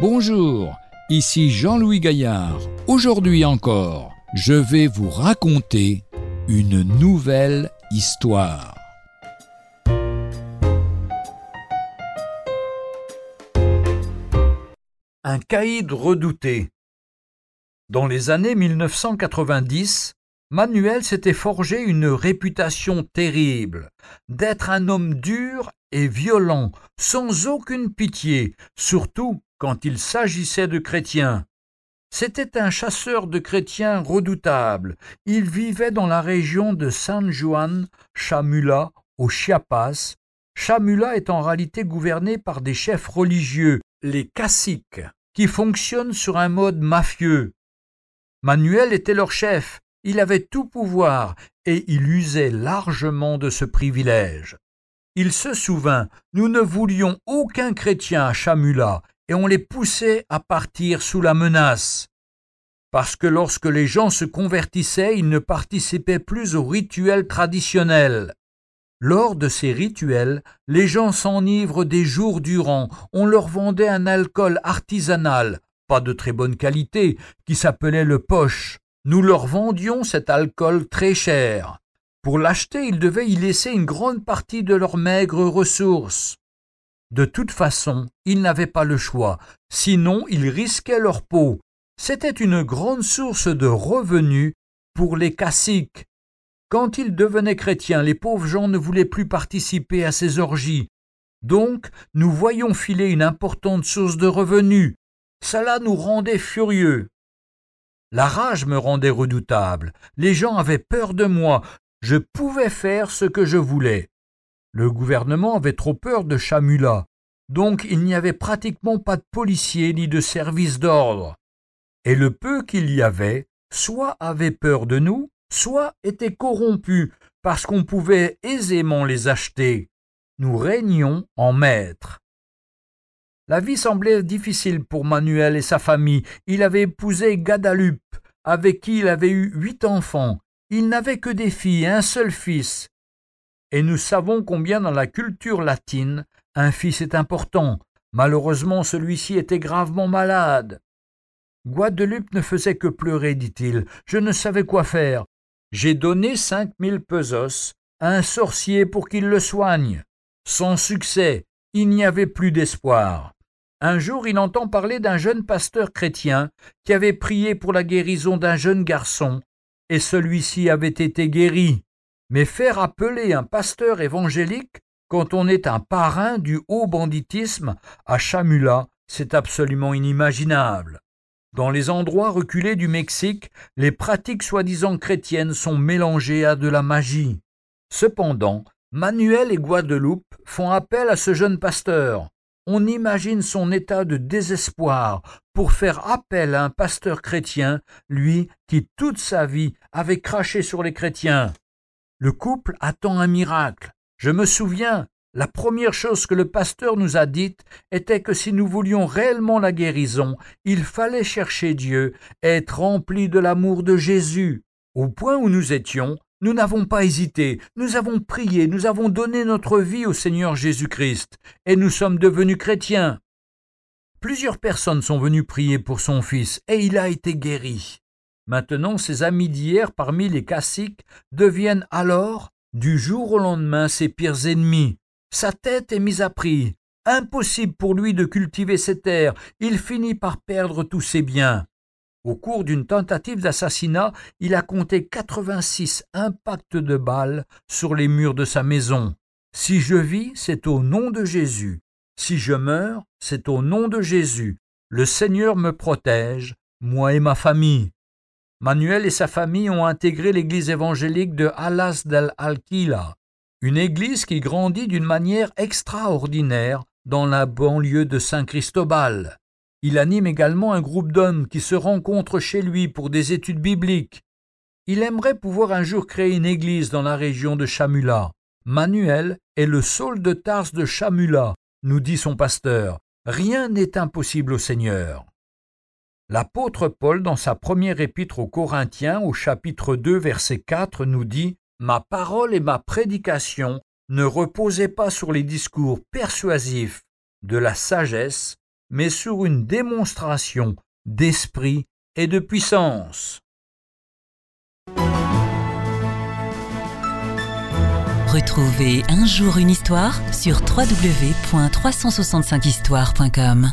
Bonjour, ici Jean-Louis Gaillard. Aujourd'hui encore, je vais vous raconter une nouvelle histoire. Un caïd redouté. Dans les années 1990, Manuel s'était forgé une réputation terrible d'être un homme dur et violent, sans aucune pitié, surtout quand il s'agissait de chrétiens. C'était un chasseur de chrétiens redoutable. Il vivait dans la région de San Juan, Chamula, au Chiapas. Chamula est en réalité gouverné par des chefs religieux, les caciques, qui fonctionnent sur un mode mafieux. Manuel était leur chef, il avait tout pouvoir, et il usait largement de ce privilège. Il se souvint, nous ne voulions aucun chrétien à Chamula, et on les poussait à partir sous la menace. Parce que lorsque les gens se convertissaient, ils ne participaient plus aux rituels traditionnels. Lors de ces rituels, les gens s'enivrent des jours durant, on leur vendait un alcool artisanal, pas de très bonne qualité, qui s'appelait le poche. Nous leur vendions cet alcool très cher. Pour l'acheter, ils devaient y laisser une grande partie de leurs maigres ressources. De toute façon, ils n'avaient pas le choix, sinon ils risquaient leur peau. C'était une grande source de revenus pour les caciques. Quand ils devenaient chrétiens, les pauvres gens ne voulaient plus participer à ces orgies. Donc, nous voyons filer une importante source de revenus. Cela nous rendait furieux. La rage me rendait redoutable. Les gens avaient peur de moi. Je pouvais faire ce que je voulais. Le gouvernement avait trop peur de Chamula, donc il n'y avait pratiquement pas de policiers ni de services d'ordre. Et le peu qu'il y avait, soit avait peur de nous, soit étaient corrompus, parce qu'on pouvait aisément les acheter. Nous régnions en maîtres. La vie semblait difficile pour Manuel et sa famille. Il avait épousé Guadalupe, avec qui il avait eu huit enfants. Il n'avait que des filles, un seul fils et nous savons combien dans la culture latine un fils est important. Malheureusement, celui-ci était gravement malade. Guadeloupe ne faisait que pleurer, dit-il. Je ne savais quoi faire. J'ai donné cinq mille pesos à un sorcier pour qu'il le soigne. Sans succès, il n'y avait plus d'espoir. Un jour, il entend parler d'un jeune pasteur chrétien qui avait prié pour la guérison d'un jeune garçon, et celui-ci avait été guéri. Mais faire appeler un pasteur évangélique quand on est un parrain du haut banditisme à Chamula, c'est absolument inimaginable. Dans les endroits reculés du Mexique, les pratiques soi-disant chrétiennes sont mélangées à de la magie. Cependant, Manuel et Guadeloupe font appel à ce jeune pasteur. On imagine son état de désespoir pour faire appel à un pasteur chrétien, lui qui toute sa vie avait craché sur les chrétiens. Le couple attend un miracle. Je me souviens, la première chose que le pasteur nous a dite était que si nous voulions réellement la guérison, il fallait chercher Dieu, être rempli de l'amour de Jésus. Au point où nous étions, nous n'avons pas hésité, nous avons prié, nous avons donné notre vie au Seigneur Jésus-Christ, et nous sommes devenus chrétiens. Plusieurs personnes sont venues prier pour son fils, et il a été guéri. Maintenant, ses amis d'hier parmi les caciques deviennent alors, du jour au lendemain, ses pires ennemis. Sa tête est mise à prix. Impossible pour lui de cultiver ses terres. Il finit par perdre tous ses biens. Au cours d'une tentative d'assassinat, il a compté 86 impacts de balles sur les murs de sa maison. Si je vis, c'est au nom de Jésus. Si je meurs, c'est au nom de Jésus. Le Seigneur me protège, moi et ma famille. Manuel et sa famille ont intégré l'église évangélique de Alas del Alquila, une église qui grandit d'une manière extraordinaire dans la banlieue de Saint Cristobal. Il anime également un groupe d'hommes qui se rencontrent chez lui pour des études bibliques. Il aimerait pouvoir un jour créer une église dans la région de Chamula. Manuel est le Saul de Tarse de Chamula, nous dit son pasteur. Rien n'est impossible au Seigneur. L'apôtre Paul, dans sa première épître aux Corinthiens, au chapitre 2, verset 4, nous dit Ma parole et ma prédication ne reposaient pas sur les discours persuasifs de la sagesse, mais sur une démonstration d'esprit et de puissance. Retrouvez un jour une histoire sur www.365histoire.com.